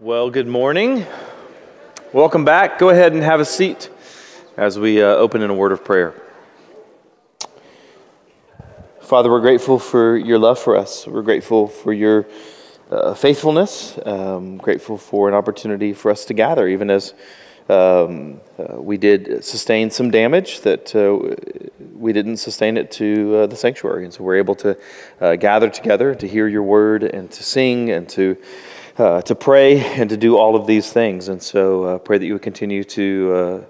Well, good morning. Welcome back. Go ahead and have a seat as we uh, open in a word of prayer. Father, we're grateful for your love for us. We're grateful for your uh, faithfulness. Um, grateful for an opportunity for us to gather, even as um, uh, we did sustain some damage that uh, we didn't sustain it to uh, the sanctuary. And so we're able to uh, gather together to hear your word and to sing and to uh, to pray and to do all of these things. And so uh, pray that you would continue to,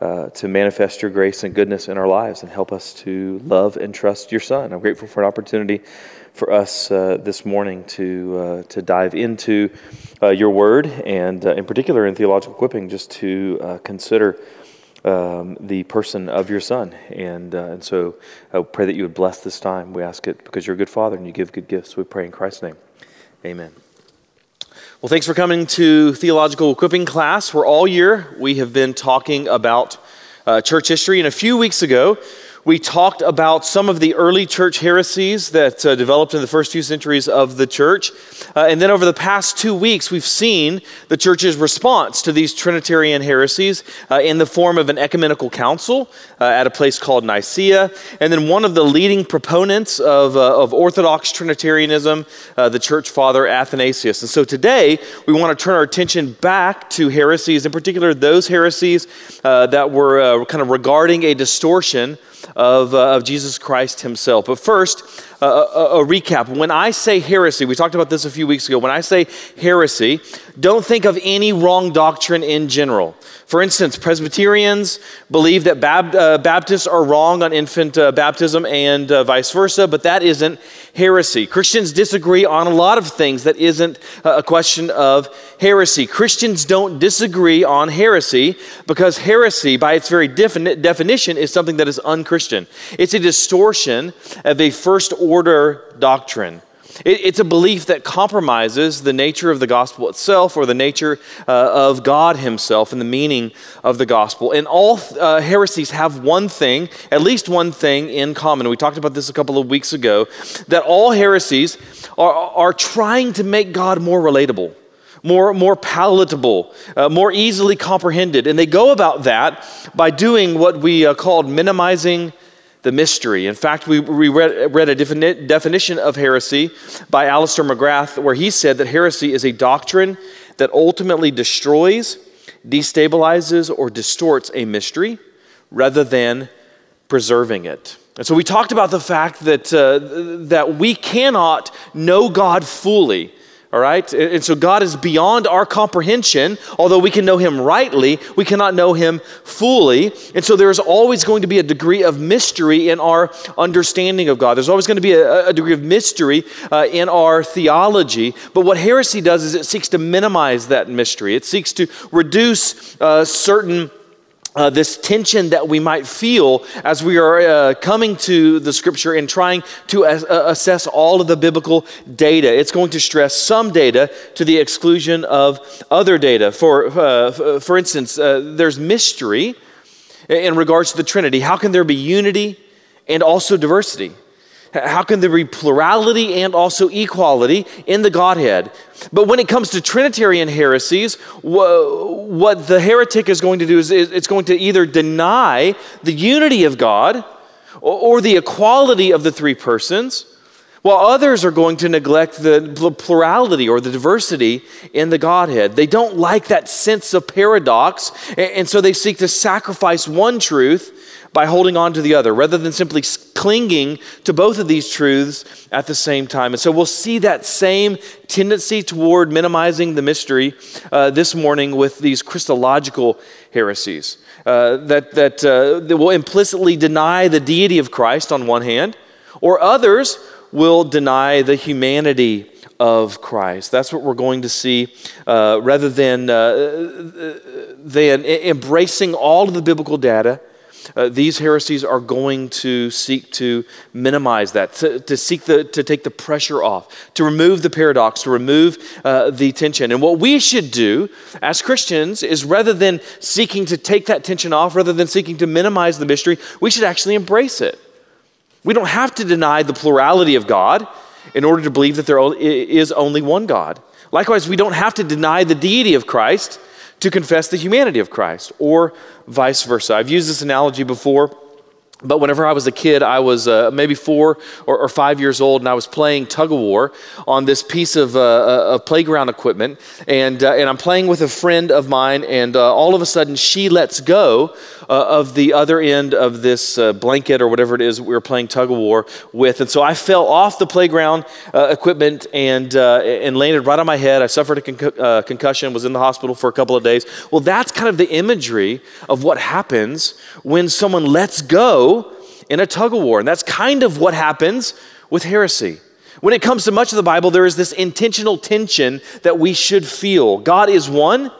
uh, uh, to manifest your grace and goodness in our lives and help us to love and trust your Son. I'm grateful for an opportunity for us uh, this morning to, uh, to dive into your word and, in particular, in theological equipping, just to consider. Um, the person of your son. And, uh, and so I pray that you would bless this time. We ask it because you're a good father and you give good gifts. We pray in Christ's name. Amen. Well, thanks for coming to theological equipping class, where all year we have been talking about uh, church history. And a few weeks ago, we talked about some of the early church heresies that uh, developed in the first few centuries of the church. Uh, and then over the past two weeks, we've seen the church's response to these Trinitarian heresies uh, in the form of an ecumenical council uh, at a place called Nicaea. And then one of the leading proponents of, uh, of Orthodox Trinitarianism, uh, the church father Athanasius. And so today, we want to turn our attention back to heresies, in particular, those heresies that were kind of regarding a distortion of, uh, of Jesus Christ himself. But first, uh, a, a, recap. When I say heresy, we talked about this a few weeks ago. When I say heresy, don't think of any wrong doctrine in general. For instance, Presbyterians believe that Bab- uh, Baptists are wrong on infant uh, baptism and uh, vice versa, but that isn't heresy. Christians disagree on a lot of things that isn't uh, a question of heresy. Christians don't disagree on heresy because heresy, by its very defini- definition, is something that is unchristian. It's a distortion of a first order doctrine. It's a belief that compromises the nature of the gospel itself or the nature uh, of God Himself and the meaning of the gospel. And all uh, heresies have one thing, at least one thing in common. We talked about this a couple of weeks ago that all heresies are, are trying to make God more relatable more, more palatable, uh, more easily comprehended. And they go about that by doing what we uh, called minimizing the mystery. In fact, we, we read, read a defini- definition of heresy by Alister McGrath, where he said that heresy is a doctrine that ultimately destroys, destabilizes, or distorts a mystery rather than preserving it. And so we talked about the fact that, uh, that we cannot know God fully all right? And so God is beyond our comprehension. Although we can know Him rightly, we cannot know Him fully. And so there is always going to be a degree of mystery in our understanding of God. There's always going to be a, a degree of mystery uh, in our theology. But what heresy does is it seeks to minimize that mystery, it seeks to reduce uh, certain uh, this tension that we might feel as we are uh, coming to the scripture and trying to as, uh, assess all of the biblical data. It's going to stress some data to the exclusion of other data. For, uh, for instance, uh, there's mystery in regards to the Trinity. How can there be unity and also diversity? How can there be plurality and also equality in the Godhead? But when it comes to Trinitarian heresies, what the heretic is going to do is it's going to either deny the unity of God or the equality of the three persons, while others are going to neglect the plurality or the diversity in the Godhead. They don't like that sense of paradox, and so they seek to sacrifice one truth by holding on to the other rather than simply clinging to both of these truths at the same time. And so we'll see that same tendency toward minimizing the mystery uh, this morning with these Christological heresies uh, that, that, uh, that will implicitly deny the deity of Christ on one hand, or others will deny the humanity of Christ. That's what we're going to see uh, rather than, uh, than embracing all of the biblical data uh, these heresies are going to seek to minimize that, to, to, seek the, to take the pressure off, to remove the paradox, to remove uh, the tension. And what we should do as Christians is rather than seeking to take that tension off, rather than seeking to minimize the mystery, we should actually embrace it. We don't have to deny the plurality of God in order to believe that there is only one God. Likewise, we don't have to deny the deity of Christ to confess the humanity of Christ, or vice versa. I've used this analogy before. But whenever I was a kid, I was uh, maybe four or, or, five years old, and I was playing tug of war on this piece of, uh, uh, of playground equipment. And, uh, and I'm playing with a friend of mine, and uh, all of a sudden she lets go uh, of the other end of this uh, blanket or whatever it is we were playing tug of war with. And so I fell off the playground uh, equipment and, uh, and landed right on my head. I suffered a con- concussion, was in the hospital for a couple of days. Well, that's kind of the imagery of what happens when someone lets go in a tug of war. And that's kind of what happens with heresy. When it comes to much of the Bible, there is this intentional tension that we should feel. God is one,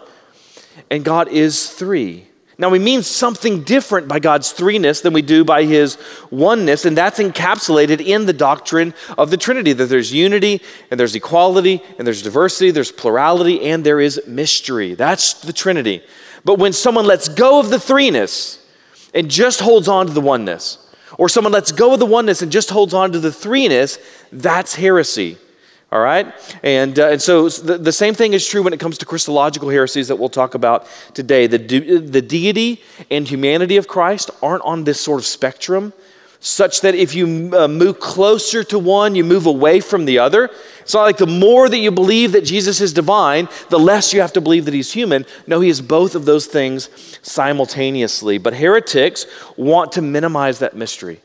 and God is three. Now, we mean something different by God's threeness than we do by his oneness, and that's encapsulated in the doctrine of the Trinity that there's unity, and there's equality, and there's diversity, there's plurality, and there is mystery. That's the Trinity. But when someone lets go of the threeness, and just holds on to the oneness, or someone lets go of the oneness and just holds on to the threeness, that's heresy. All right? And, uh, and so the, the, same thing is true when it comes to Christological heresies that we'll talk about today. The, the deity and humanity of Christ aren't on this sort of spectrum such that if you uh, move closer to one, you move away from the other. It's not like the more that you believe that Jesus is divine, the less you have to believe that he's human. No, he is both of those things simultaneously. But heretics want to minimize that mystery.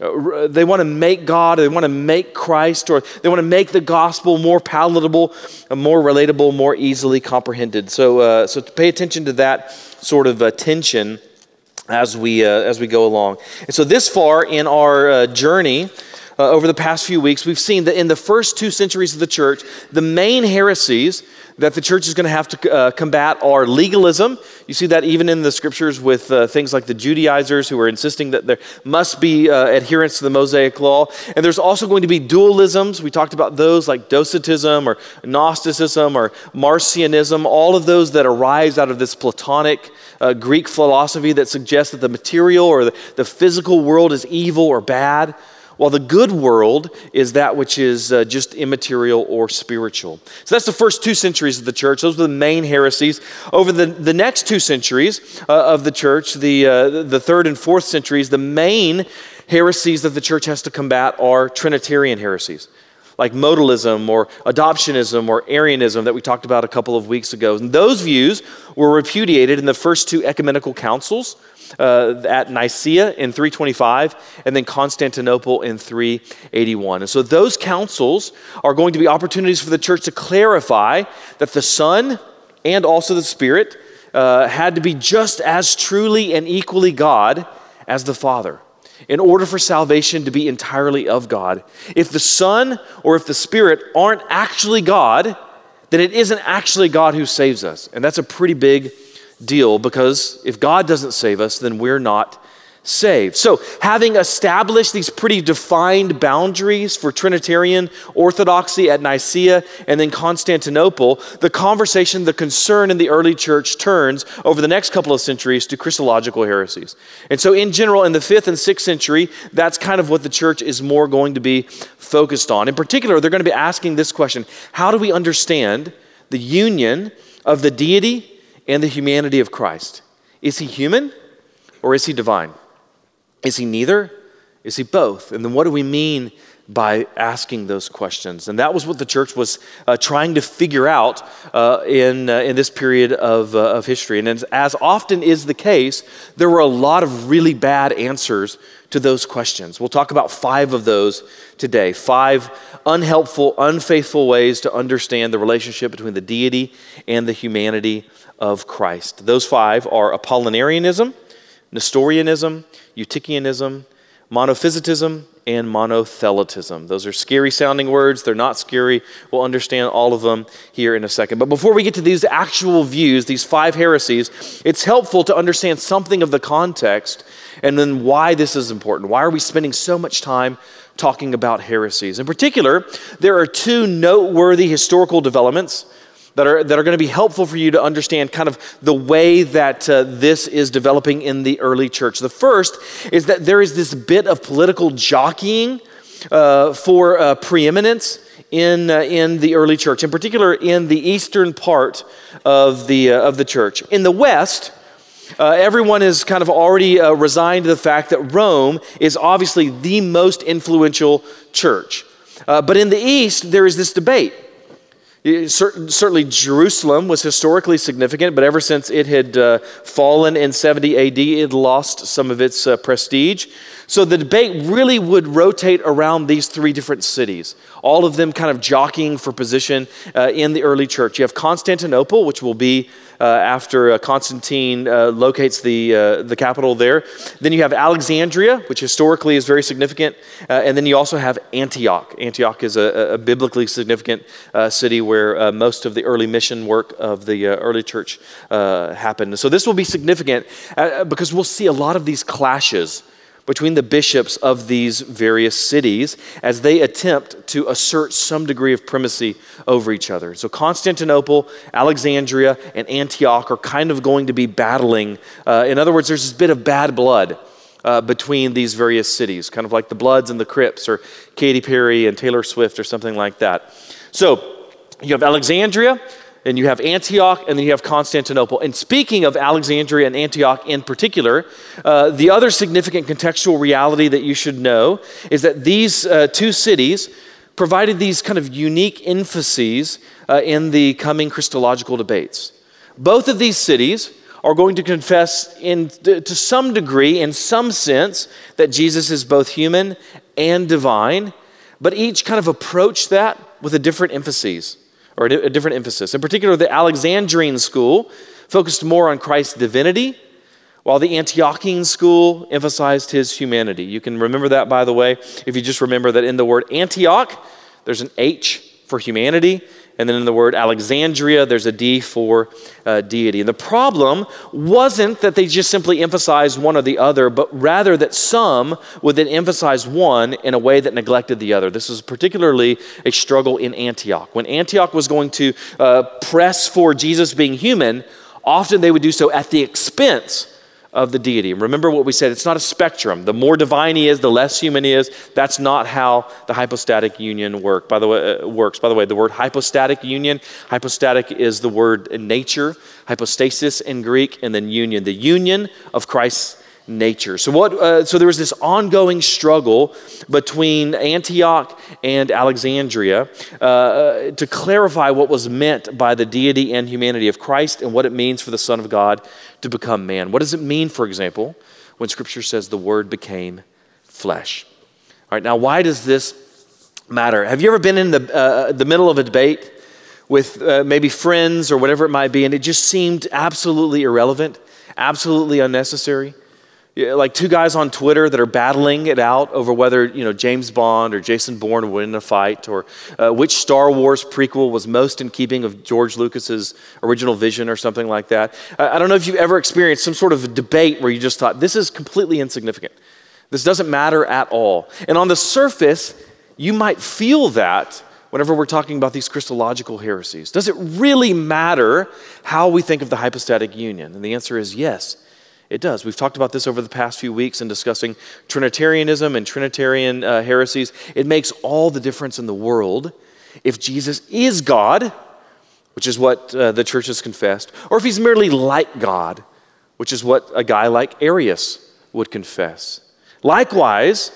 Uh, they want to make God, they want to make Christ, or they want to make the gospel more palatable, uh, more relatable, more easily comprehended. So, uh, so to pay attention to that sort of uh, tension as we, uh, as we go along. And so, this far in our uh, journey, uh, over the past few weeks, we've seen that in the first two centuries of the church, the main heresies that the church is going to have to uh, combat are legalism. You see that even in the scriptures with uh, things like the Judaizers who are insisting that there must be uh, adherence to the Mosaic law. And there's also going to be dualisms. We talked about those like Docetism or Gnosticism or Marcionism, all of those that arise out of this Platonic uh, Greek philosophy that suggests that the material or the, the physical world is evil or bad while the good world is that which is uh, just immaterial or spiritual. So that's the first two centuries of the church. Those were the main heresies. Over the, the next two centuries uh, of the church, the, uh, the third and fourth centuries, the main heresies that the church has to combat are Trinitarian heresies like modalism or adoptionism or Arianism that we talked about a couple of weeks ago. And those views were repudiated in the first two ecumenical councils uh, at Nicaea in 325 and then Constantinople in 381. And so those councils are going to be opportunities for the church to clarify that the Son and also the Spirit uh, had to be just as truly and equally God as the Father in order for salvation to be entirely of God. If the Son or if the Spirit aren't actually God, then it isn't actually God who saves us. And that's a pretty big deal because if God doesn't save us, then we're not saved. So, having established these pretty defined boundaries for Trinitarian orthodoxy at Nicaea and then Constantinople, the conversation, the concern in the early church turns over the next couple of centuries to Christological heresies. And so, in general, in the fifth and sixth century, that's kind of what the church is more going to be focused on. In particular, they're going to be asking this question How do we understand the union of the deity and the humanity of Christ. Is he human or is he divine? Is he neither? Is he both? And then what do we mean by asking those questions? And that was what the church was uh, trying to figure out uh, in, uh, in this period of, uh, of history. And as, as often is the case, there were a lot of really bad answers to those questions. We'll talk about five of those today. Five unhelpful, unfaithful ways to understand the relationship between the deity and the humanity of Christ. Those five are Apollinarianism, Nestorianism, Eutychianism, monophysitism, and monothelitism. Those are scary sounding words. They're not scary. We'll understand all of them here in a second. But before we get to these actual views, these five heresies, it's helpful to understand something of the context and then why this is important. Why are we spending so much time talking about heresies? In particular, there are two noteworthy historical developments that are, that are going to be helpful for you to understand kind of the way that uh, this is developing in the early church. The first is that there is this bit of political jockeying uh, for uh, preeminence in, uh, in the early church, in particular in the eastern part of the, uh, of the church. In the West, uh, everyone is kind of already uh, resigned to the fact that Rome is obviously the most influential church. Uh, but in the East, there is this debate. Certainly, Jerusalem was historically significant, but ever since it had uh, fallen in 70 AD, it lost some of its uh, prestige. So the debate really would rotate around these three different cities, all of them kind of jockeying for position uh, in the early church. You have Constantinople, which will be uh, after uh, Constantine uh, locates the, uh, the capital there. Then you have Alexandria, which historically is very significant. And then you also have Antioch. Antioch is a, a biblically significant city where most of the early mission work of the early church happened. So this will be significant because we'll see a lot of these clashes between the bishops of these various cities as they attempt to assert some degree of primacy over each other. So, Constantinople, Alexandria, and Antioch are kind of going to be battling. Uh, in other words, there's this bit of bad blood. Uh, between these various cities, kind of like the Bloods and the Crips, or Katy Perry and Taylor Swift, or something like that. So, you have Alexandria, and you have Antioch, and then you have Constantinople. And speaking of Alexandria and Antioch in particular, uh, the other significant contextual reality that you should know is that these uh, two cities provided these kind of unique emphases uh, in the coming Christological debates. Both of these cities are going to confess in, to some degree, in some sense, that Jesus is both human and divine, but each kind of approach that with a different emphasis or a different emphasis. In particular, the Alexandrian school focused more on Christ's divinity, while the Antiochian school emphasized his humanity. You can remember that, by the way, if you just remember that in the word Antioch, there's an H for humanity, and then in the word Alexandria, there's a D for uh, deity. And the problem wasn't that they just simply emphasized one or the other, but rather that some would then emphasize one in a way that neglected the other. This was particularly a struggle in Antioch. When Antioch was going to uh, press for Jesus being human, often they would do so at the expense of the deity. Remember what we said, it's not a spectrum. The more divine he is, the less human he is. That's not how the hypostatic union work. By the way, uh, works. By the way, the word hypostatic union, hypostatic is the word nature, hypostasis in Greek, and then union, the union of Christ's nature. So, what, uh, so there was this ongoing struggle between Antioch and Alexandria uh, uh, to clarify what was meant by the deity and humanity of Christ and what it means for the Son of God to become man. What does it mean, for example, when Scripture says the Word became flesh? All right, now, why does this matter? Have you ever been in the, uh, the middle of a debate with uh, maybe friends or whatever it might be, and it just seemed absolutely irrelevant, absolutely unnecessary? Like two guys on Twitter that are battling it out over whether you know James Bond or Jason Bourne would win a fight, or uh, which Star Wars prequel was most in keeping of George Lucas's original vision, or something like that. I don't know if you've ever experienced some sort of debate where you just thought this is completely insignificant. This doesn't matter at all. And on the surface, you might feel that whenever we're talking about these Christological heresies. Does it really matter how we think of the hypostatic union? And the answer is yes. It does. We've talked about this over the past few weeks in discussing Trinitarianism and Trinitarian uh, heresies. It makes all the difference in the world if Jesus is God, which is what uh, the church has confessed, or if he's merely like God, which is what a guy like Arius would confess. Likewise,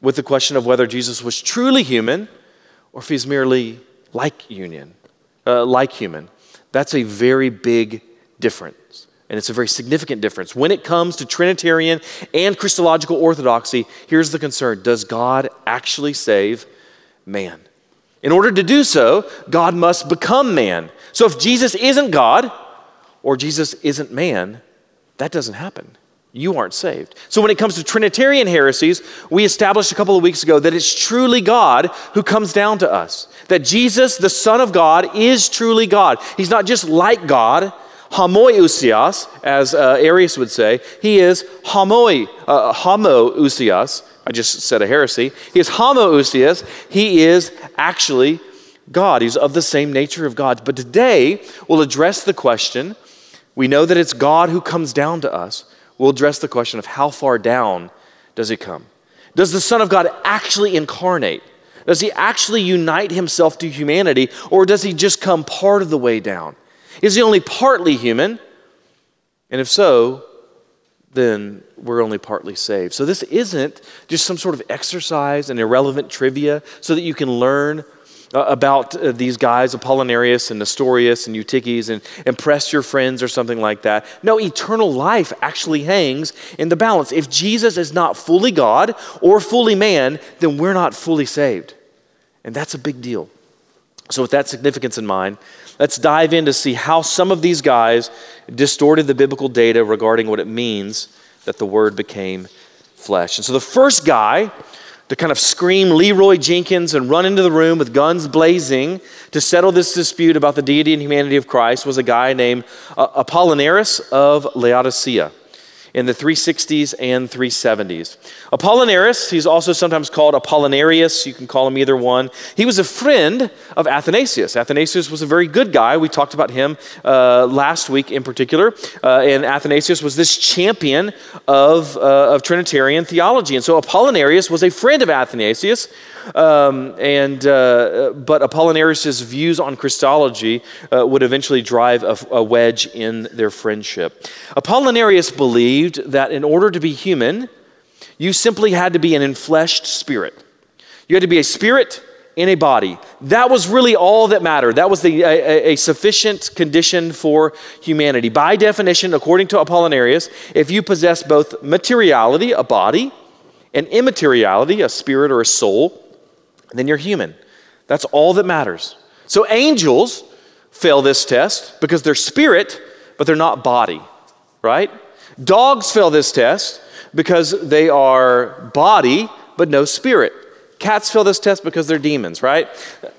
with the question of whether Jesus was truly human or if he's merely like union, uh, like human. That's a very big difference. And it's a very significant difference. When it comes to Trinitarian and Christological orthodoxy, here's the concern Does God actually save man? In order to do so, God must become man. So if Jesus isn't God or Jesus isn't man, that doesn't happen. You aren't saved. So when it comes to Trinitarian heresies, we established a couple of weeks ago that it's truly God who comes down to us. That Jesus, the Son of God, is truly God. He's not just like God, homoiousios, as uh, Arius would say. He is homoi, uh, homoousios. I just said a heresy. He is homoousios. He is actually God. He's of the same nature of God. But today, we'll address the question. We know that it's God who comes down to us. We'll address the question of how far down does he come? Does the Son of God actually incarnate? Does he actually unite himself to humanity, or does he just come part of the way down? Is he only partly human? And if so, then we're only partly saved. So this isn't just some sort of exercise and irrelevant trivia so that you can learn uh, about uh, these guys, Apollinarius and Nestorius and Eutyches, and impress your friends or something like that. No, eternal life actually hangs in the balance. If Jesus is not fully God or fully man, then we're not fully saved. And that's a big deal. So, with that significance in mind, let's dive in to see how some of these guys distorted the biblical data regarding what it means that the Word became flesh. And so, the first guy to kind of scream Leroy Jenkins and run into the room with guns blazing to settle this dispute about the deity and humanity of Christ was a guy named uh, Apollinaris of Laodicea in the 360s and 370s. Apollinaris, he's also sometimes called Apollinarius, you can call him either one. He was a friend of Athanasius. Athanasius was a very good guy. We talked about him uh, last week in particular. Uh, and Athanasius was this champion of, uh, of Trinitarian theology. And so Apollinarius was a friend of Athanasius. Um, and, uh, but Apollinarius' views on Christology uh, would eventually drive a, a wedge in their friendship. Apollinarius believed that in order to be human, you simply had to be an enfleshed spirit. You had to be a spirit in a body. That was really all that mattered. That was the, a, a, sufficient condition for humanity. By definition, according to Apollinarius, if you possess both materiality, a body, and immateriality, a spirit or a soul, then you're human. That's all that matters. So angels fail this test because they're spirit, but they're not body, right? Dogs fail this test because they are body, but no spirit. Cats fail this test because they're demons, right?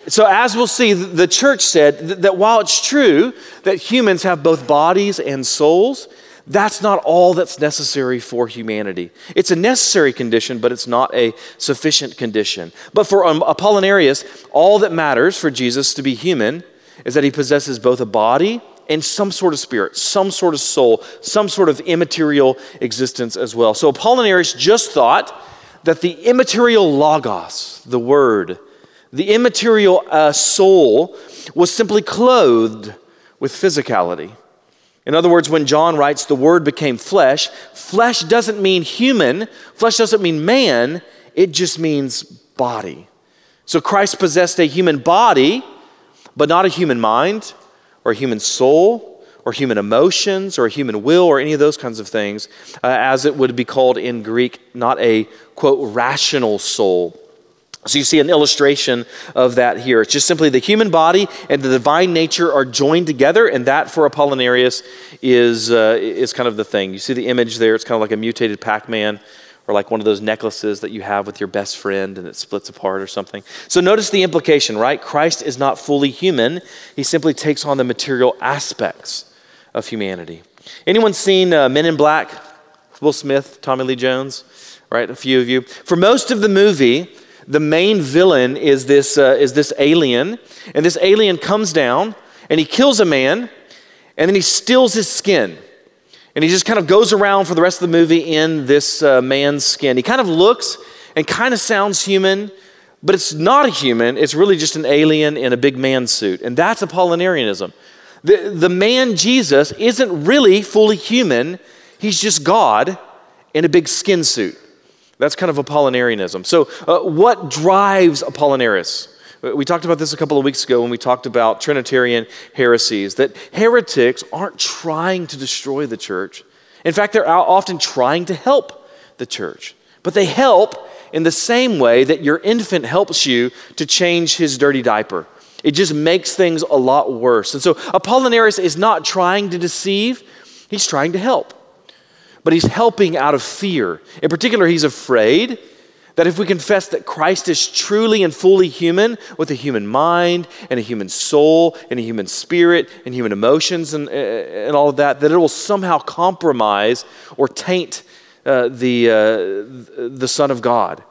So, as we'll see, the church said that while it's true that humans have both bodies and souls, that's not all that's necessary for humanity. It's a necessary condition, but it's not a sufficient condition. But for um, Apollinarius, all that matters for Jesus to be human is that he possesses both a body and some sort of spirit, some sort of soul, some sort of immaterial existence as well. So Apollinaris just thought that the immaterial logos, the word, the immaterial uh, soul, was simply clothed with physicality. In other words, when John writes, the word became flesh, flesh doesn't mean human, flesh doesn't mean man, it just means body. So Christ possessed a human body, but not a human mind or a human soul or human emotions or human will or any of those kinds of things, uh, as it would be called in Greek, not a quote, rational soul. So you see an illustration of that here. It's just simply the human body and the divine nature are joined together, and that for Apollinarius is, uh, is kind of the thing. You see the image there, it's kind of like a mutated Pac Man or like one of those necklaces that you have with your best friend and it splits apart or something. So notice the implication, right? Christ is not fully human, he simply takes on the material aspects of humanity. Anyone seen uh, Men in Black? Will Smith, Tommy Lee Jones, right? A few of you. For most of the movie, the main villain is this, uh, is this alien, and this alien comes down and he kills a man, and then he steals his skin. And he just kind of goes around for the rest of the movie in this uh, man's skin. He kind of looks and kind of sounds human, but it's not a human. It's really just an alien in a big man suit. And that's Apollinarianism. The, the man Jesus isn't really fully human, he's just God in a big skin suit. That's kind of Apollinarianism. So, uh, what drives Apollinaris? Uh, we talked about this a couple of weeks ago when we talked about Trinitarian heresies, that heretics aren't trying to destroy the church. In fact, they're often trying to help the church. But they help in the same way that your infant helps you to change his dirty diaper. It just makes things a lot worse. And so Apollinaris is not trying to deceive, he's trying to help but he's helping out of fear. In particular, he's afraid that if we confess that Christ is truly and fully human with a human mind and a human soul and a human spirit and human emotions and, and all of that, that it will somehow compromise or taint uh, the, uh, the Son of God.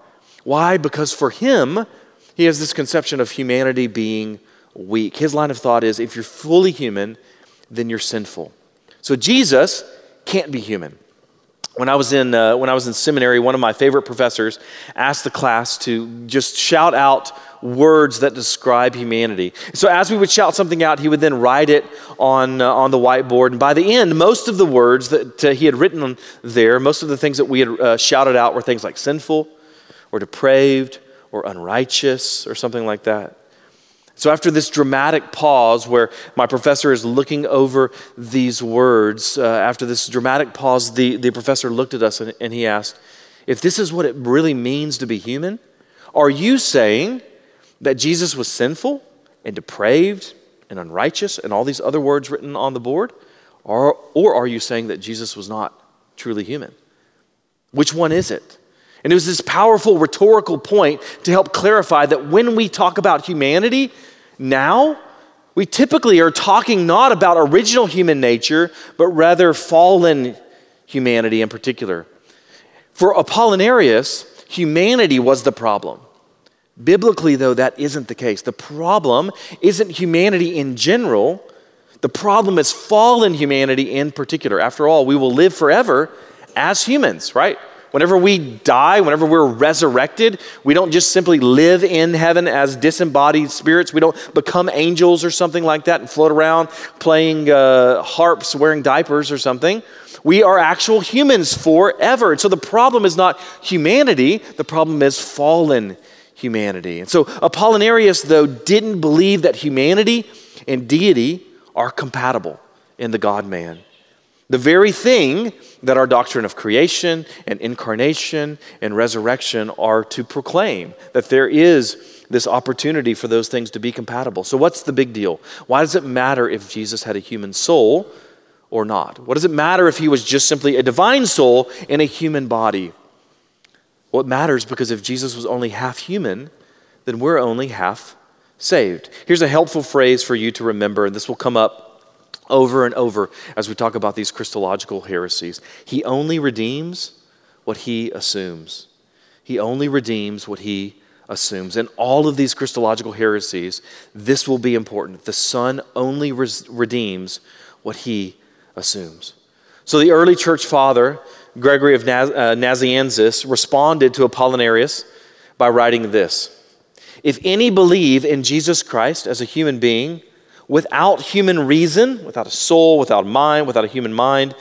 Why? Because for him, he has this conception of humanity being weak. His line of thought is if you're fully human, then you're sinful. So Jesus can't be human. When I, was in, uh, when I was in seminary, one of my favorite professors asked the class to just shout out words that describe humanity. So as we would shout something out, he would then write it on, uh, on the whiteboard. And by the end, most of the words that uh, he had written there, most of the things that we had uh, shouted out were things like sinful or depraved or unrighteous or something like that. So, after this dramatic pause where my professor is looking over these words, uh, after this dramatic pause, the, the professor looked at us and, and he asked, If this is what it really means to be human, are you saying that Jesus was sinful and depraved and unrighteous and all these other words written on the board? Or, or are you saying that Jesus was not truly human? Which one is it? And it was this powerful rhetorical point to help clarify that when we talk about humanity now, we typically are talking not about original human nature, but rather fallen humanity in particular. For Apollinarius, humanity was the problem. Biblically, though, that isn't the case. The problem isn't humanity in general, the problem is fallen humanity in particular. After all, we will live forever as humans, right? Whenever we die, whenever we're resurrected, we don't just simply live in heaven as disembodied spirits. We don't become angels or something like that and float around playing uh, harps, wearing diapers or something. We are actual humans forever. And so the problem is not humanity, the problem is fallen humanity. And so Apollinarius, though, didn't believe that humanity and deity are compatible in the God man. The very thing that our doctrine of creation and incarnation and resurrection are to proclaim that there is this opportunity for those things to be compatible. So, what's the big deal? Why does it matter if Jesus had a human soul or not? What does it matter if he was just simply a divine soul in a human body? Well, it matters because if Jesus was only half human, then we're only half saved. Here's a helpful phrase for you to remember, and this will come up over and over as we talk about these Christological heresies. He only redeems what he assumes. He only redeems what he assumes. In all of these Christological heresies, this will be important. The Son only redeems what he assumes. So the early church father, Gregory of Naz- uh, Nazianzus, responded to Apollinarius by writing this If any believe in Jesus Christ as a human being, without human reason, without a soul, without a mind, without a human mind.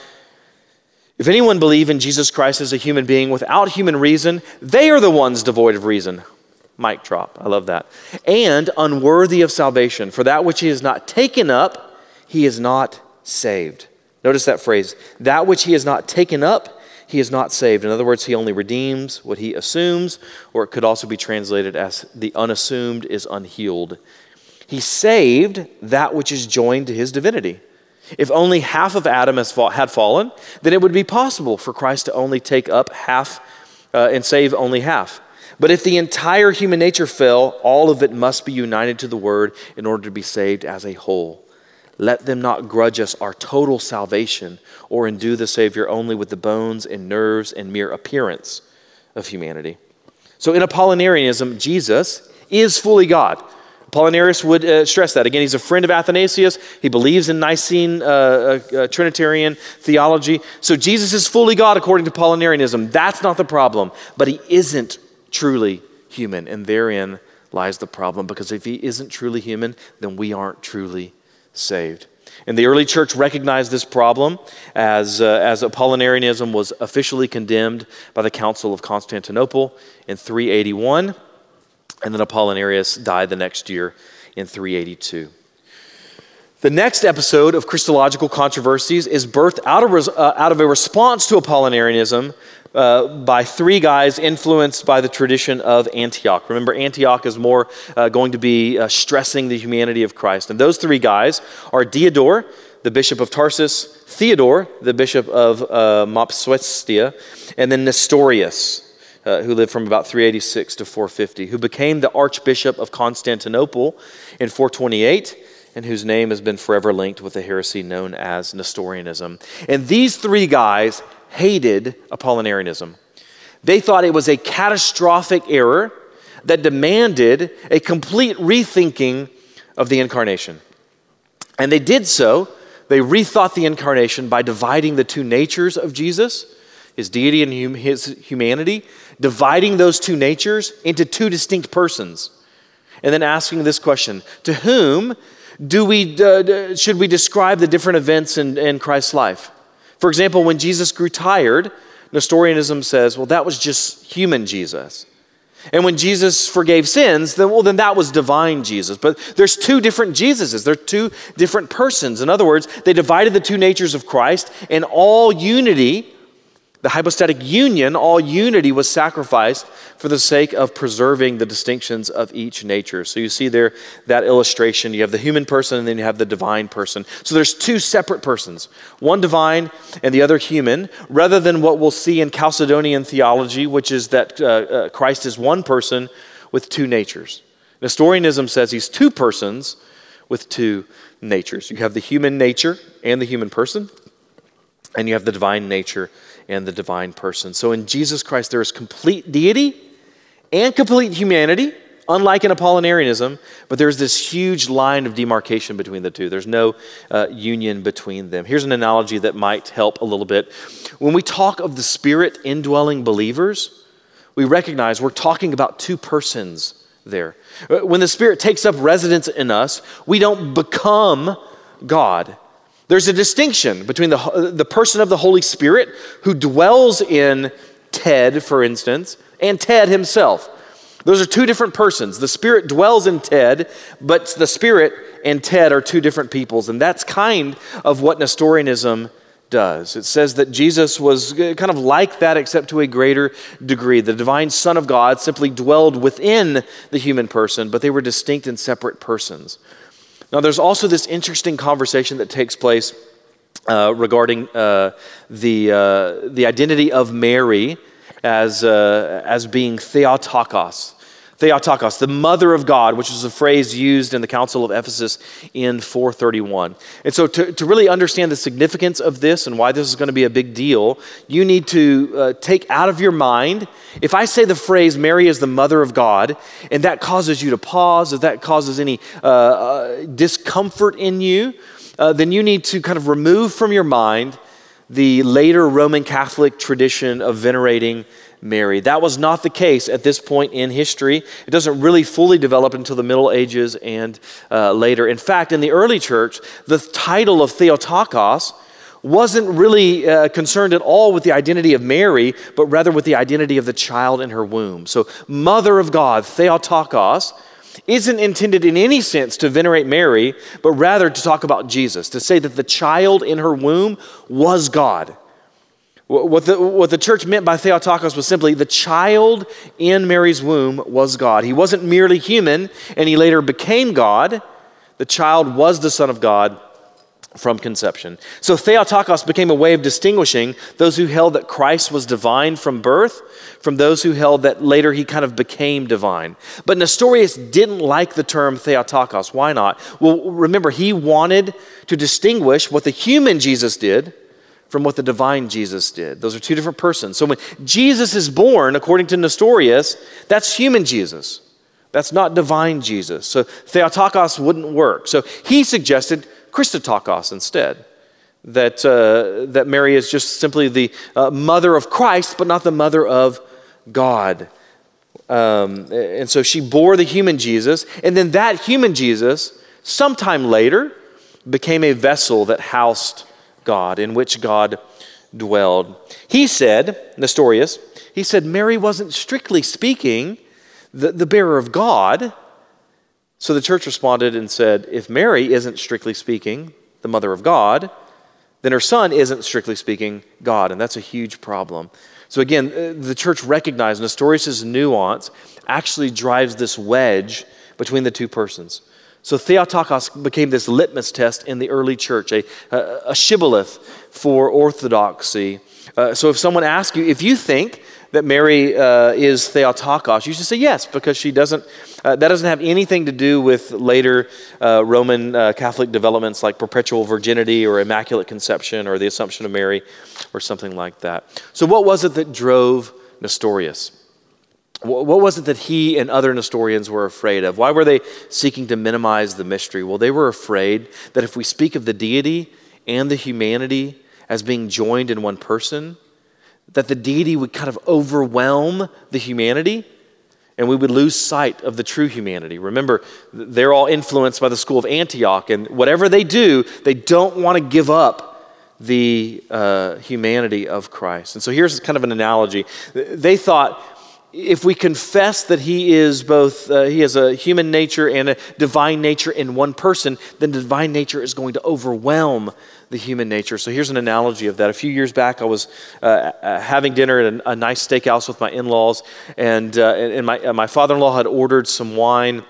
If anyone believe in Jesus Christ as a human being without human reason, they are the ones devoid of reason. Mic drop. I love that. And unworthy of salvation. For that which he has not taken up, he is not saved. Notice that phrase. That which he has not taken up, he is not saved. In other words, he only redeems what he assumes, or it could also be translated as the unassumed is unhealed. He saved that which is joined to his divinity. If only half of Adam had fallen, then it would be possible for Christ to only take up half uh, and save only half. But if the entire human nature fell, all of it must be united to the Word in order to be saved as a whole. Let them not grudge us our total salvation or endue the Savior only with the bones and nerves and mere appearance of humanity. So in Apollinarianism, Jesus is fully God. Apollinarius would uh, stress that. Again, he's a friend of Athanasius. He believes in Nicene uh, uh, uh, Trinitarian theology. So Jesus is fully God according to Apollinarianism. That's not the problem. But he isn't truly human, and therein lies the problem. Because if he isn't truly human, then we aren't truly saved. And the early church recognized this problem as, uh, as Apollinarianism was officially condemned by the Council of Constantinople in 381. And then Apollinarius died the next year in 382. The next episode of Christological controversies is birthed out of, uh, out of a response to Apollinarianism uh, by three guys influenced by the tradition of Antioch. Remember, Antioch is more uh, going to be uh, stressing the humanity of Christ. And those three guys are Diodore, the bishop of Tarsus, Theodore, the bishop of uh, Mopsuestia, and then Nestorius, uh, who lived from about 386 to 450, who became the Archbishop of Constantinople in 428, and whose name has been forever linked with the heresy known as Nestorianism. And these three guys hated Apollinarianism. They thought it was a catastrophic error that demanded a complete rethinking of the incarnation. And they did so. They rethought the incarnation by dividing the two natures of Jesus his deity and hum- his humanity, dividing those two natures into two distinct persons, and then asking this question To whom do we, uh, should we describe the different events in, in Christ's life? For example, when Jesus grew tired, Nestorianism says, well, that was just human Jesus. And when Jesus forgave sins, then, well, then that was divine Jesus. But there's two different Jesuses. They're two different persons. In other words, they divided the two natures of Christ, and all unity the hypostatic union, all unity was sacrificed for the sake of preserving the distinctions of each nature. So you see there that illustration. You have the human person and then you have the divine person. So there's two separate persons, one divine and the other human, rather than what we'll see in Chalcedonian theology, which is that uh, uh, Christ is one person with two natures. Nestorianism says he's two persons with two natures. You have the human nature and the human person, and you have the divine nature and the divine person. So in Jesus Christ, there is complete deity and complete humanity, unlike in Apollinarianism, but there's this huge line of demarcation between the two. There's no uh, union between them. Here's an analogy that might help a little bit. When we talk of the Spirit indwelling believers, we recognize we're talking about two persons there. Uh, when the Spirit takes up residence in us, we don't become God. There's a distinction between the, the person of the Holy Spirit who dwells in Ted, for instance, and Ted himself. Those are two different persons. The Spirit dwells in Ted, but the Spirit and Ted are two different peoples. And that's kind of what Nestorianism does. It says that Jesus was uh, kind of like that, except to a greater degree. The divine Son of God simply dwelled within the human person, but they were distinct and separate persons. Now, there's also this interesting conversation that takes place uh, regarding uh, the, uh, the identity of Mary as, uh, as being Theotokos. Theotokos, the mother of God, which is a phrase used in the Council of Ephesus in 431. And so, to, to really understand the significance of this and why this is going to be a big deal, you need to uh, take out of your mind if I say the phrase, Mary is the mother of God, and that causes you to pause, if that causes any uh, uh, discomfort in you, uh, then you need to kind of remove from your mind the later Roman Catholic tradition of venerating Mary. That was not the case at this point in history. It doesn't really fully develop until the Middle Ages and uh, later. In fact, in the early church, the title of Theotokos wasn't really uh, concerned at all with the identity of Mary, but rather with the identity of the child in her womb. So, Mother of God, Theotokos, isn't intended in any sense to venerate Mary, but rather to talk about Jesus, to say that the child in her womb was God. What the, what the church meant by Theotokos was simply the child in Mary's womb was God. He wasn't merely human, and he later became God. The child was the Son of God from conception. So Theotokos became a way of distinguishing those who held that Christ was divine from birth from those who held that later he kind of became divine. But Nestorius didn't like the term Theotokos. Why not? Well, remember, he wanted to distinguish what the human Jesus did from what the divine Jesus did. Those are two different persons. So when Jesus is born, according to Nestorius, that's human Jesus. That's not divine Jesus. So Theotokos wouldn't work. So he suggested Christotokos instead. That, uh, that Mary is just simply the uh, mother of Christ, but not the mother of God. Um, and so she bore the human Jesus, and then that human Jesus, sometime later, became a vessel that housed God, in which God dwelled. He said, Nestorius, he said, Mary wasn't strictly speaking the, the bearer of God, so the church responded and said, if Mary isn't strictly speaking the mother of God, then her son isn't strictly speaking God, and that's a huge problem. So again, uh, the church recognized Nestorius' nuance actually drives this wedge between the two persons. So Theotokos became this litmus test in the early church, a, a, a shibboleth for orthodoxy. Uh, so if someone asks you, if you think that Mary uh, is Theotokos, you should say yes, because she doesn't, uh, that doesn't have anything to do with later uh, Roman uh, Catholic developments like perpetual virginity or immaculate conception or the Assumption of Mary or something like that. So, what was it that drove Nestorius? What was it that he and other Nestorians were afraid of? Why were they seeking to minimize the mystery? Well, they were afraid that if we speak of the deity and the humanity as being joined in one person, that the deity would kind of overwhelm the humanity and we would lose sight of the true humanity. Remember, they're all influenced by the school of Antioch, and whatever they do, they don't want to give up the uh, humanity of Christ. And so here's kind of an analogy. They thought if we confess that he is both uh, he has a human nature and a divine nature in one person then the divine nature is going to overwhelm the human nature. So here's an analogy of that. A few years back i was uh, having dinner at a, a, nice steakhouse with my in-laws and, uh, and my, uh, my father-in-law had ordered some wine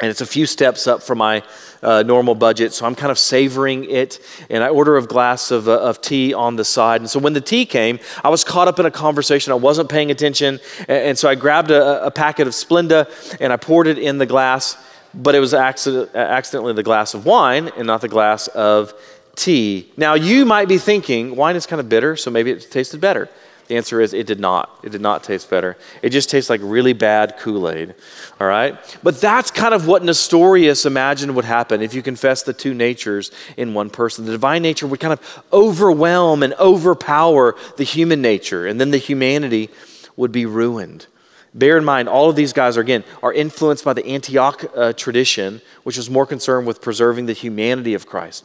and it's a few steps up from my uh, normal budget, so I'm kind of savoring it. And I order a glass of, uh, of tea on the side. And so when the tea came, I was caught up in a conversation. I wasn't paying attention. And, and so I grabbed a, a, packet of Splenda and I poured it in the glass, but it was accident, accidentally the glass of wine and not the glass of tea. Now, you might be thinking, wine is kind of bitter, so maybe it tasted better. The answer is it did not. It did not taste better. It just tastes like really bad Kool Aid. All right? But that's kind of what Nestorius imagined would happen if you confess the two natures in one person. The divine nature would kind of overwhelm and overpower the human nature, and then the humanity would be ruined. Bear in mind, all of these guys are, again, are influenced by the Antioch uh, tradition, which was more concerned with preserving the humanity of Christ.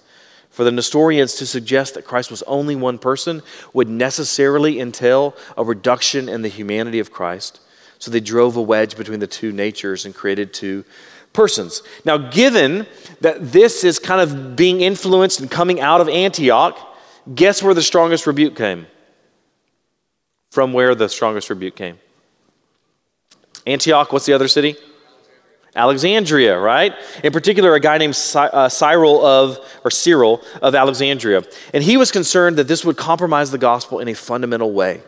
For the Nestorians to suggest that Christ was only one person would necessarily entail a reduction in the humanity of Christ. So they drove a wedge between the two natures and created two persons. Now, given that this is kind of being influenced and coming out of Antioch, guess where the strongest rebuke came? From where the strongest rebuke came? Antioch, what's the other city? Alexandria, right? In particular, a guy named uh, Cyril of, or Cyril of Alexandria. And he was concerned that this would compromise the gospel in a fundamental way.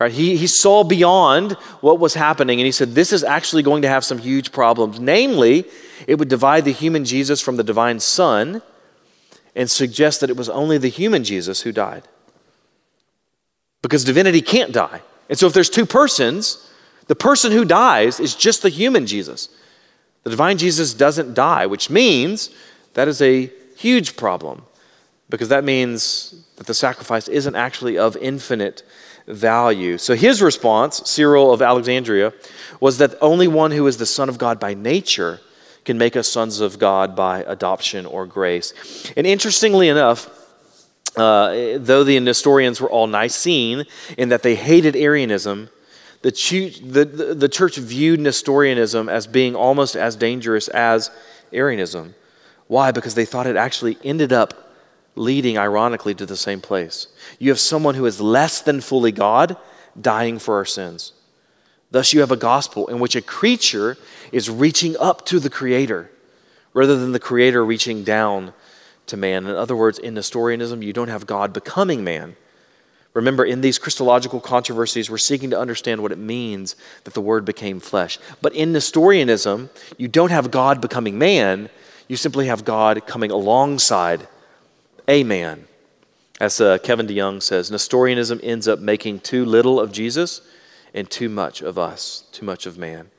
Right? He, he saw beyond what was happening and he said, This is actually going to have some huge problems. Namely, it would divide the human Jesus from the divine Son and suggest that it was only the human Jesus who died. Because divinity can't die. And so if there's two persons, the person who dies is just the human Jesus. The divine Jesus doesn't die, which means that is a huge problem because that means that the sacrifice isn't actually of infinite value. So his response, Cyril of Alexandria, was that only one who is the Son of God by nature can make us sons of God by adoption or grace. And interestingly enough, uh, though the Nestorians were all Nicene in that they hated Arianism, the, the, the church viewed Nestorianism as being almost as dangerous as Arianism. Why? Because they thought it actually ended up leading, ironically, to the same place. You have someone who is less than fully God dying for our sins. Thus, you have a gospel in which a creature is reaching up to the Creator rather than the Creator reaching down to man. In other words, in Nestorianism, you don't have God becoming man. Remember, in these Christological controversies, we're seeking to understand what it means that the Word became flesh. But in Nestorianism, you don't have God becoming man, you simply have God coming alongside a man. As uh, Kevin DeYoung says, Nestorianism ends up making too little of Jesus and too much of us, too much of man.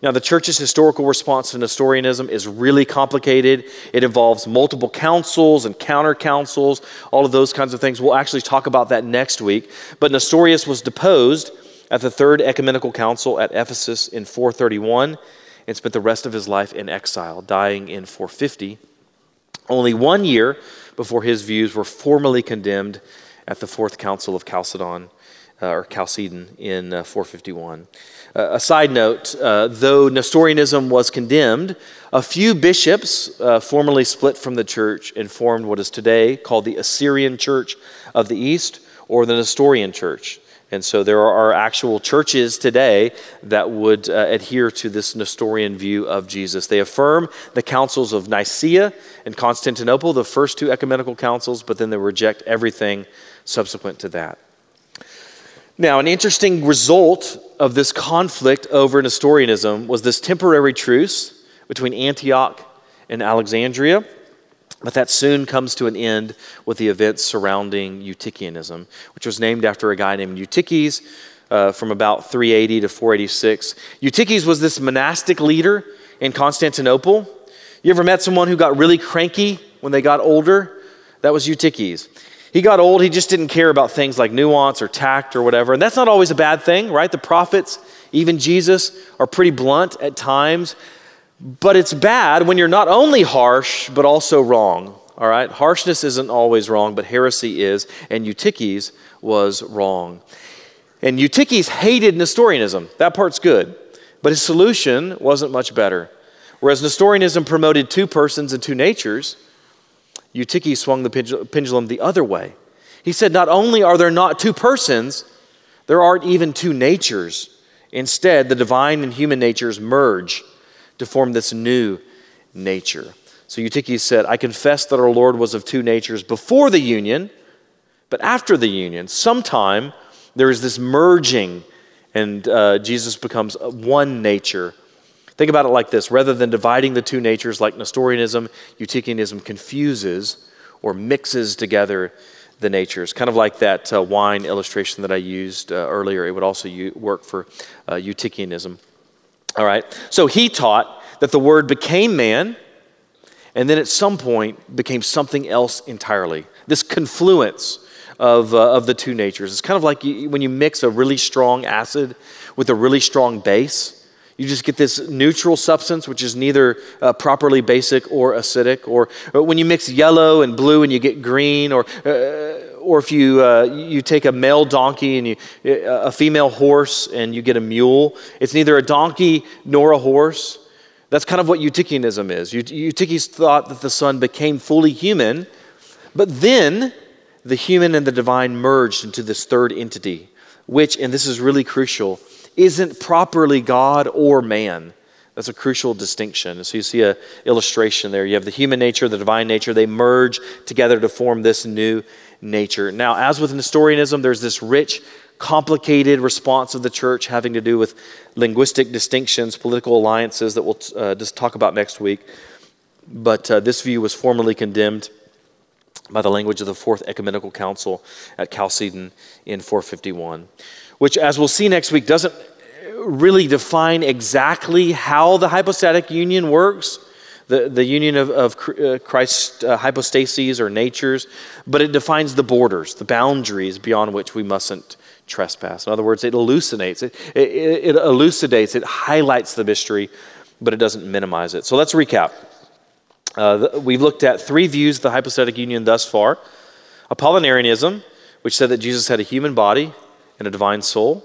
Now, the church's historical response to Nestorianism is really complicated. It involves multiple councils and counter councils, all of those kinds of things. We'll actually talk about that next week. But Nestorius was deposed at the Third Ecumenical Council at Ephesus in 431 and spent the rest of his life in exile, dying in 450, only one year before his views were formally condemned at the Fourth Council of Chalcedon, uh, or Chalcedon, in uh, 451. Uh, a side note uh, though Nestorianism was condemned, a few bishops uh, formally split from the church and formed what is today called the Assyrian Church of the East or the Nestorian Church. And so there are actual churches today that would uh, adhere to this Nestorian view of Jesus. They affirm the councils of Nicaea and Constantinople, the first two ecumenical councils, but then they reject everything subsequent to that. Now, an interesting result of this conflict over Nestorianism was this temporary truce between Antioch and Alexandria. But that soon comes to an end with the events surrounding Eutychianism, which was named after a guy named Eutyches uh, from about 380 to 486. Eutyches was this monastic leader in Constantinople. You ever met someone who got really cranky when they got older? That was Eutyches. He got old, he just didn't care about things like nuance or tact or whatever. And that's not always a bad thing, right? The prophets, even Jesus, are pretty blunt at times. But it's bad when you're not only harsh, but also wrong. All right? Harshness isn't always wrong, but heresy is. And Eutyches was wrong. And Eutyches hated Nestorianism. That part's good. But his solution wasn't much better. Whereas Nestorianism promoted two persons and two natures, Eutyches swung the pendulum the other way. He said, Not only are there not two persons, there aren't even two natures. Instead, the divine and human natures merge to form this new nature. So Eutyches said, I confess that our Lord was of two natures before the union, but after the union, sometime there is this merging, and uh, Jesus becomes one nature. Think about it like this rather than dividing the two natures like Nestorianism, Eutychianism confuses or mixes together the natures. Kind of like that uh, wine illustration that I used uh, earlier. It would also u- work for uh, Eutychianism. All right. So he taught that the Word became man and then at some point became something else entirely. This confluence of, uh, of the two natures. It's kind of like you, when you mix a really strong acid with a really strong base. You just get this neutral substance, which is neither uh, properly basic or acidic. Or, or, when you mix yellow and blue and you get green, or, uh, or if you, uh, you take a male donkey and you, uh, a female horse and you get a mule, it's neither a donkey nor a horse. That's kind of what Eutychianism is. Eutyches thought that the Son became fully human, but then the human and the divine merged into this third entity, which, and this is really crucial, isn't properly God or man. That's a crucial distinction. So you see an illustration there. You have the human nature, the divine nature, they merge together to form this new nature. Now, as with Nestorianism, there's this rich complicated response of the church having to do with linguistic distinctions, political alliances that we'll uh, just talk about next week. But uh, this view was formally condemned by the language of the Fourth Ecumenical Council at Chalcedon in 451, which, as we'll see next week, doesn't really define exactly how the hypostatic union works the, the union of, of uh, Christ's uh, hypostases or natures, but it defines the borders, the boundaries beyond which we mustn't trespass. In other words, it elucidates, it, it, it elucidates, it highlights the mystery, but it doesn't minimize it. So let's recap. Uh, we've looked at three views of the hypostatic union thus far Apollinarianism, which said that Jesus had a human body and a divine soul,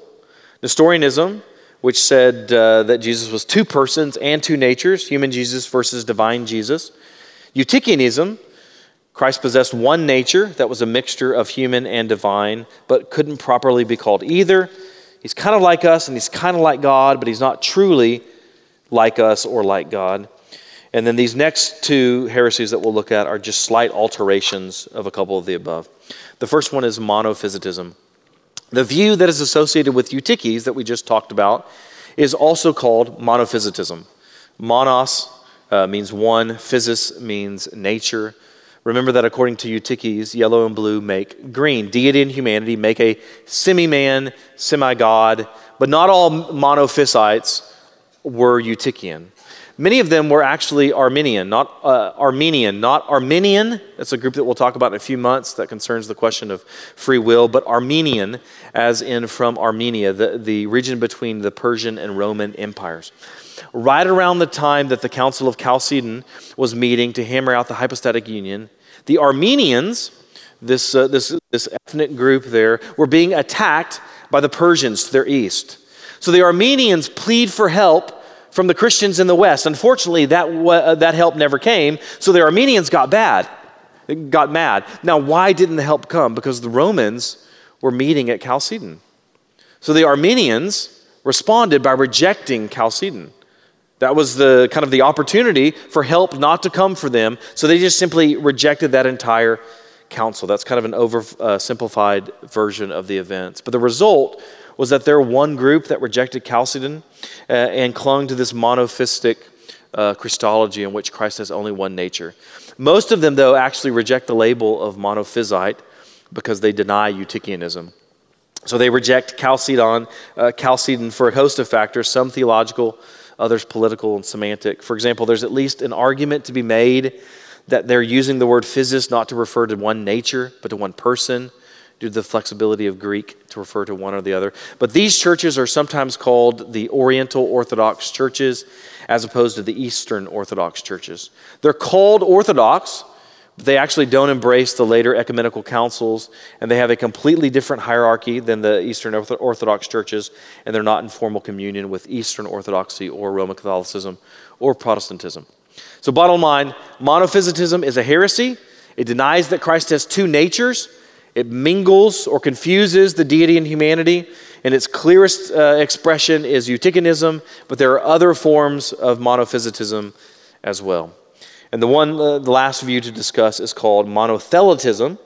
Nestorianism, which said uh, that Jesus was two persons and two natures, human Jesus versus divine Jesus, Eutychianism, Christ possessed one nature that was a mixture of human and divine, but couldn't properly be called either. He's kind of like us and he's kind of like God, but he's not truly like us or like God. And then these next two heresies that we'll look at are just slight alterations of a couple of the above. The first one is monophysitism. The view that is associated with Eutyches that we just talked about is also called monophysitism. Monos uh, means one, physis means nature. Remember that according to Eutyches, yellow and blue make green. Deity and humanity make a semi man, semi God, but not all monophysites were Eutychian. Many of them were actually Armenian, not uh, Armenian, not Arminian. That's a group that we'll talk about in a few months that concerns the question of free will, but Armenian, as in from Armenia, the, the region between the Persian and Roman empires right around the time that the Council of Chalcedon was meeting to hammer out the hypostatic union, the Armenians, this, uh, this, this ethnic group there, were being attacked by the Persians to their east. So the Armenians plead for help from the Christians in the West. Unfortunately, that, uh, that help never came, so the Armenians got bad, got mad. Now, why didn't the help come? Because the Romans were meeting at Chalcedon. So the Armenians responded by rejecting Chalcedon. That was the kind of the opportunity for help not to come for them. So they just simply rejected that entire council. That's kind of an oversimplified uh, version of the events. But the result was that there one group that rejected Chalcedon uh, and clung to this monophysitic uh, Christology in which Christ has only one nature. Most of them, though, actually reject the label of monophysite because they deny Eutychianism. So they reject Chalcedon, uh, Chalcedon for a host of factors, some theological, others political and semantic. For example, there's at least an argument to be made that they're using the word physis not to refer to one nature, but to one person due to the flexibility of Greek to refer to one or the other. But these churches are sometimes called the Oriental Orthodox churches as opposed to the Eastern Orthodox churches. They're called Orthodox, but they actually don't embrace the later ecumenical councils, and they have a completely different hierarchy than the Eastern Orthodox churches, and they're not in formal communion with Eastern Orthodoxy or Roman Catholicism or Protestantism. So, bottom line monophysitism is a heresy. It denies that Christ has two natures. It mingles or confuses the deity and humanity, and its clearest uh, expression is Eutychianism, but there are other forms of monophysitism as well. And the one, uh, the last view to discuss is called monothelitism.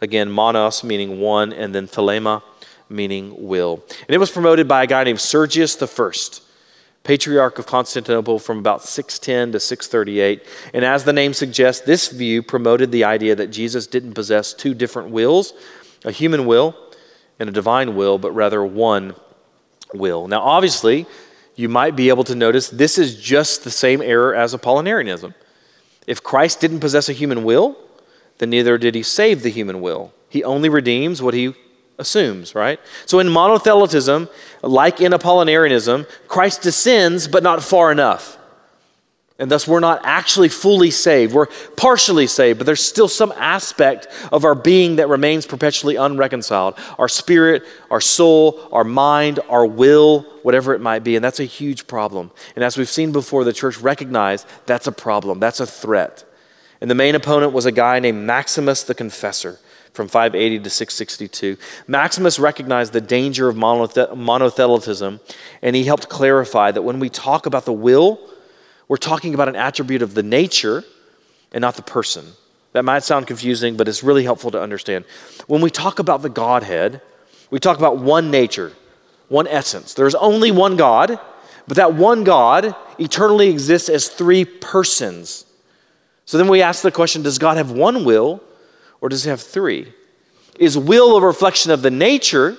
Again, monos meaning one, and then thelema meaning will. And it was promoted by a guy named Sergius the First patriarch of Constantinople from about 610 to 638. And as the name suggests, this view promoted the idea that Jesus didn't possess two different wills, a human will and a divine will, but rather one will. Now, obviously, you might be able to notice this is just the same error as Apollinarianism. If Christ didn't possess a human will, then neither did he save the human will. He only redeems what he assumes, right? So in monothelitism, like in Apollinarianism, Christ descends, but not far enough. And thus, we're not actually fully saved. We're partially saved, but there's still some aspect of our being that remains perpetually unreconciled our spirit, our soul, our mind, our will, whatever it might be. And that's a huge problem. And as we've seen before, the church recognized that's a problem, that's a threat. And the main opponent was a guy named Maximus the Confessor from 580 to 662. Maximus recognized the danger of monothelitism, and he helped clarify that when we talk about the will, we're talking about an attribute of the nature and not the person. That might sound confusing, but it's really helpful to understand. When we talk about the Godhead, we talk about one nature, one essence. There's only one God, but that one God eternally exists as three persons. So then we ask the question does God have one will or does it have three? Is will a reflection of the nature,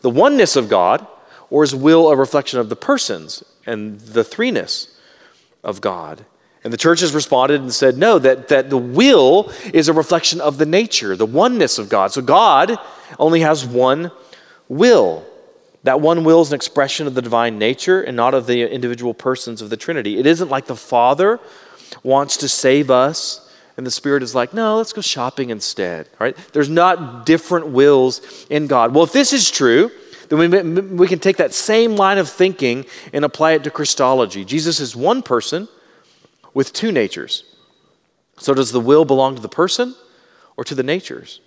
the oneness of God, or is will a reflection of the persons and the threeness of God? And the church has responded and said, no, that, that the will is a reflection of the nature, the oneness of God. So God only has one will. That one will is an expression of the divine nature and not of the individual persons of the Trinity. It isn't like the Father wants to save us and the Spirit is like, no, let's go shopping instead. Right? There's not different wills in God. Well, if this is true, then we, we can take that same line of thinking and apply it to Christology. Jesus is one person with two natures. So, does the will belong to the person or to the natures?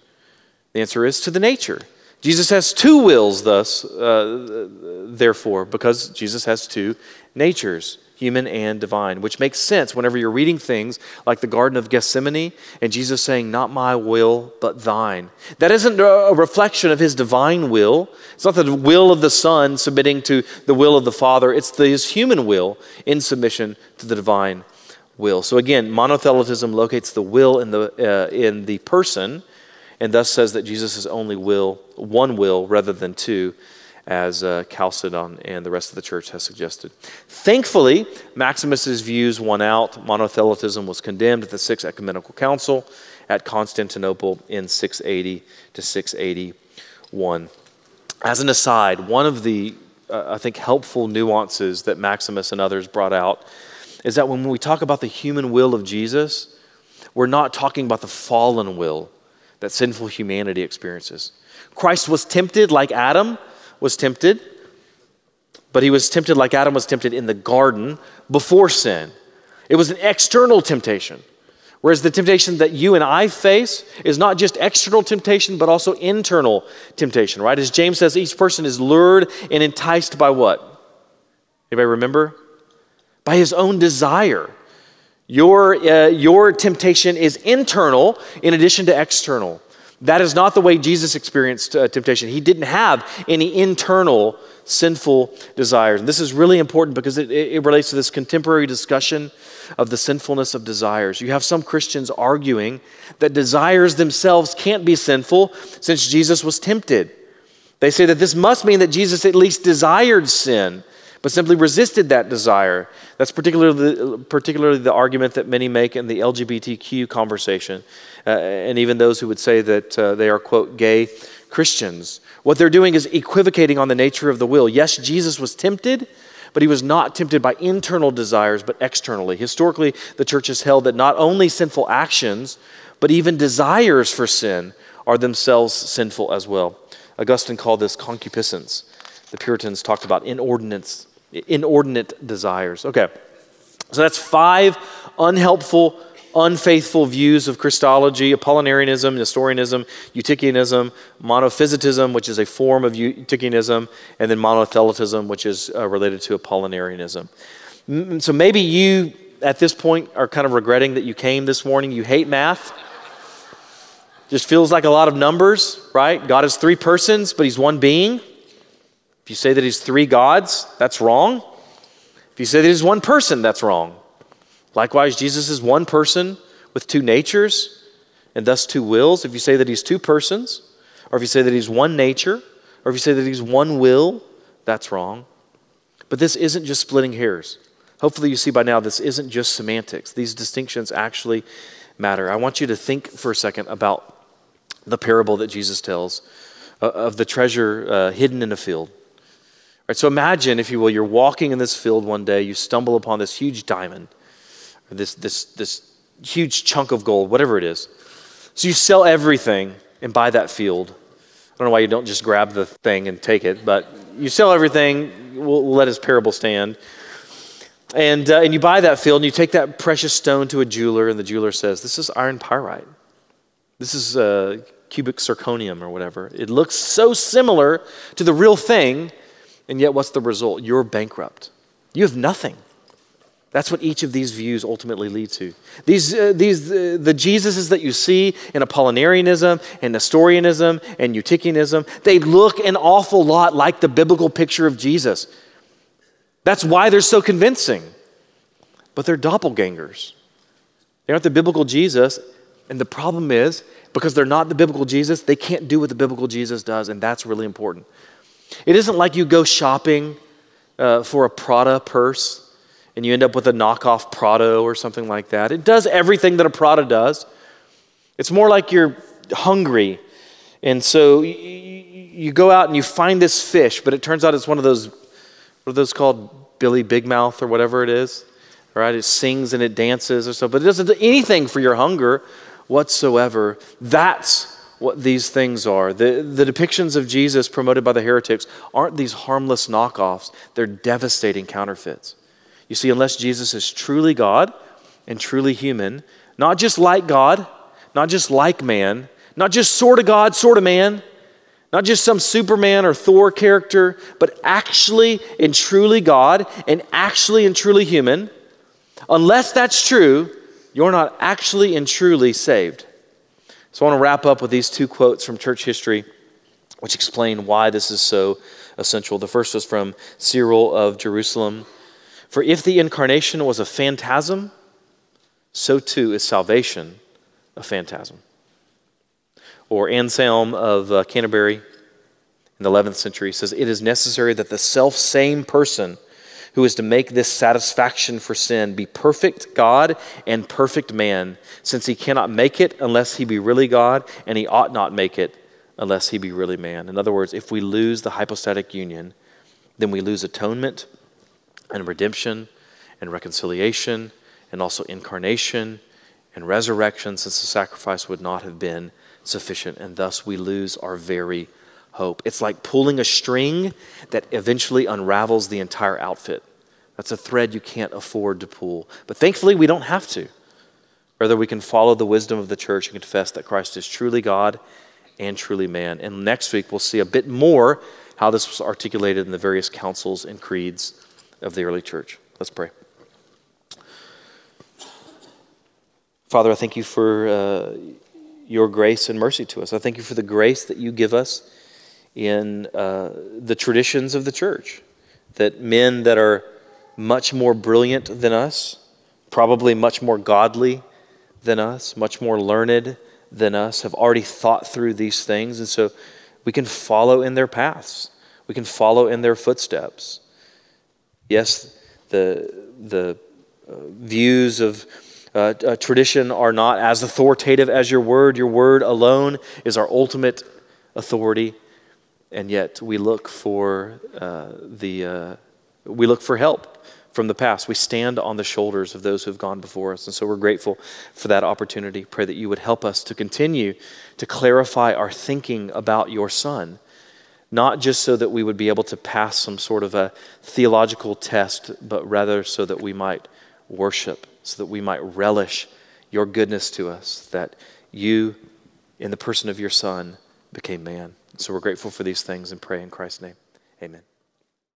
The answer is to the nature. Jesus has two wills, thus, uh, therefore, because Jesus has two natures human and divine, which makes sense whenever you're reading things like the Garden of Gethsemane and Jesus saying, Not my will, but thine. That isn't a reflection of his divine will. It's not the will of the Son submitting to the will of the Father, it's his human will in submission to the divine will. So again, monothelitism locates the will in the, uh, in the person and thus says that Jesus is only will, one will rather than two as uh, Chalcedon and the rest of the church has suggested. Thankfully, Maximus's views won out. Monothelitism was condemned at the Sixth Ecumenical Council at Constantinople in 680 to 681. As an aside, one of the, uh, I think, helpful nuances that Maximus and others brought out is that when we talk about the human will of Jesus, we're not talking about the fallen will that sinful humanity experiences. Christ was tempted like Adam was tempted, but he was tempted like Adam was tempted in the garden before sin. It was an external temptation. Whereas the temptation that you and I face is not just external temptation, but also internal temptation, right? As James says, each person is lured and enticed by what? Anybody remember? By his own desire. Your, uh, your temptation is internal in addition to external. That is not the way Jesus experienced uh, temptation. He didn't have any internal sinful desires. And this is really important because it, it relates to this contemporary discussion of the sinfulness of desires. You have some Christians arguing that desires themselves can't be sinful since Jesus was tempted. They say that this must mean that Jesus at least desired sin, but simply resisted that desire. That's particularly, particularly the argument that many make in the LGBTQ conversation, uh, and even those who would say that uh, they are, quote, gay Christians. What they're doing is equivocating on the nature of the will. Yes, Jesus was tempted, but he was not tempted by internal desires, but externally. Historically, the church has held that not only sinful actions, but even desires for sin are themselves sinful as well. Augustine called this concupiscence. The Puritans talked about inordinate, inordinate desires. Okay, so that's five unhelpful, unfaithful views of Christology Apollinarianism, Nestorianism, Eutychianism, monophysitism, which is a form of Eutychianism, and then monothelitism, which is uh, related to Apollinarianism. So maybe you, at this point, are kind of regretting that you came this morning. You hate math. Just feels like a lot of numbers, right? God is three persons, but He's one being. If you say that He's three gods, that's wrong. If you say that He's one person, that's wrong. Likewise, Jesus is one person with two natures and thus two wills. If you say that He's two persons, or if you say that He's one nature, or if you say that He's one will, that's wrong. But this isn't just splitting hairs. Hopefully, you see by now this isn't just semantics. These distinctions actually matter. I want you to think for a second about the parable that Jesus tells uh, of the treasure uh, hidden in a field. Right, so imagine, if you will, you're walking in this field one day, you stumble upon this huge diamond, or this, this, this huge chunk of gold, whatever it is. So you sell everything and buy that field. I don't know why you don't just grab the thing and take it, but you sell everything. We'll, let his parable stand. And, uh, and you buy that field and you take that precious stone to a jeweler, and the jeweler says, This is iron pyrite. This is uh, cubic zirconium or whatever. It looks so similar to the real thing, and yet what's the result? You're bankrupt. You have nothing. That's what each of these views ultimately lead to. These, uh, these, uh, the Jesuses that you see in Apollinarianism and Nestorianism and Eutychianism, they look an awful lot like the biblical picture of Jesus. That's why they're so convincing. But they're doppelgangers. They aren't the biblical Jesus. And the problem is, because they're not the biblical Jesus, they can't do what the biblical Jesus does, and that's really important. It isn't like you go shopping uh, for a Prada purse and you end up with a knockoff Prado or something like that. It does everything that a Prada does. It's more like you're hungry, and so you, you go out and you find this fish, but it turns out it's one of those, what are those called? Billy Big Mouth or whatever it is. Right? It sings and it dances or so, but it doesn't do anything for your hunger whatsoever. That's what these things are. The, the depictions of Jesus promoted by the heretics aren't these harmless knockoffs, they're devastating counterfeits. You see, unless Jesus is truly God and truly human, not just like God, not just like man, not just sort of God, sort of man, not just some Superman or Thor character, but actually and truly God and actually and truly human, unless that's true, you're not actually and truly saved. So I want to wrap up with these two quotes from church history, which explain why this is so essential. The first was from Cyril of Jerusalem. For if the incarnation was a phantasm, so too is salvation a phantasm. Or Anselm of uh, Canterbury in the 11th century says, It is necessary that the self same person who is to make this satisfaction for sin be perfect God and perfect man, since he cannot make it unless he be really God, and he ought not make it unless he be really man. In other words, if we lose the hypostatic union, then we lose atonement and redemption and reconciliation and also incarnation and resurrection, since the sacrifice would not have been sufficient, and thus we lose our very hope. It's like pulling a string that eventually unravels the entire outfit. That's a thread you can't afford to pull. But thankfully, we don't have to. Rather, we can follow the wisdom of the church and confess that Christ is truly God and truly man. And next week, we'll see a bit more how this was articulated in the various councils and creeds of the early church. Let's pray. Father, I thank you for uh, your grace and mercy to us. I thank you for the grace that you give us in uh, the traditions of the church. That men that are much more brilliant than us, probably much more godly than us, much more learned than us, have already thought through these things. And so we can follow in their paths, we can follow in their footsteps. Yes, the, the uh, views of uh, uh, tradition are not as authoritative as your word. Your word alone is our ultimate authority, and yet we look for uh, the uh, we look for help from the past. We stand on the shoulders of those who have gone before us, and so we're grateful for that opportunity. Pray that you would help us to continue to clarify our thinking about your Son not just so that we would be able to pass some sort of a theological test, but rather so that we might worship, so that we might relish your goodness to us, that you, in the person of your Son, became man. So we're grateful for these things and pray in Christ's name. Amen.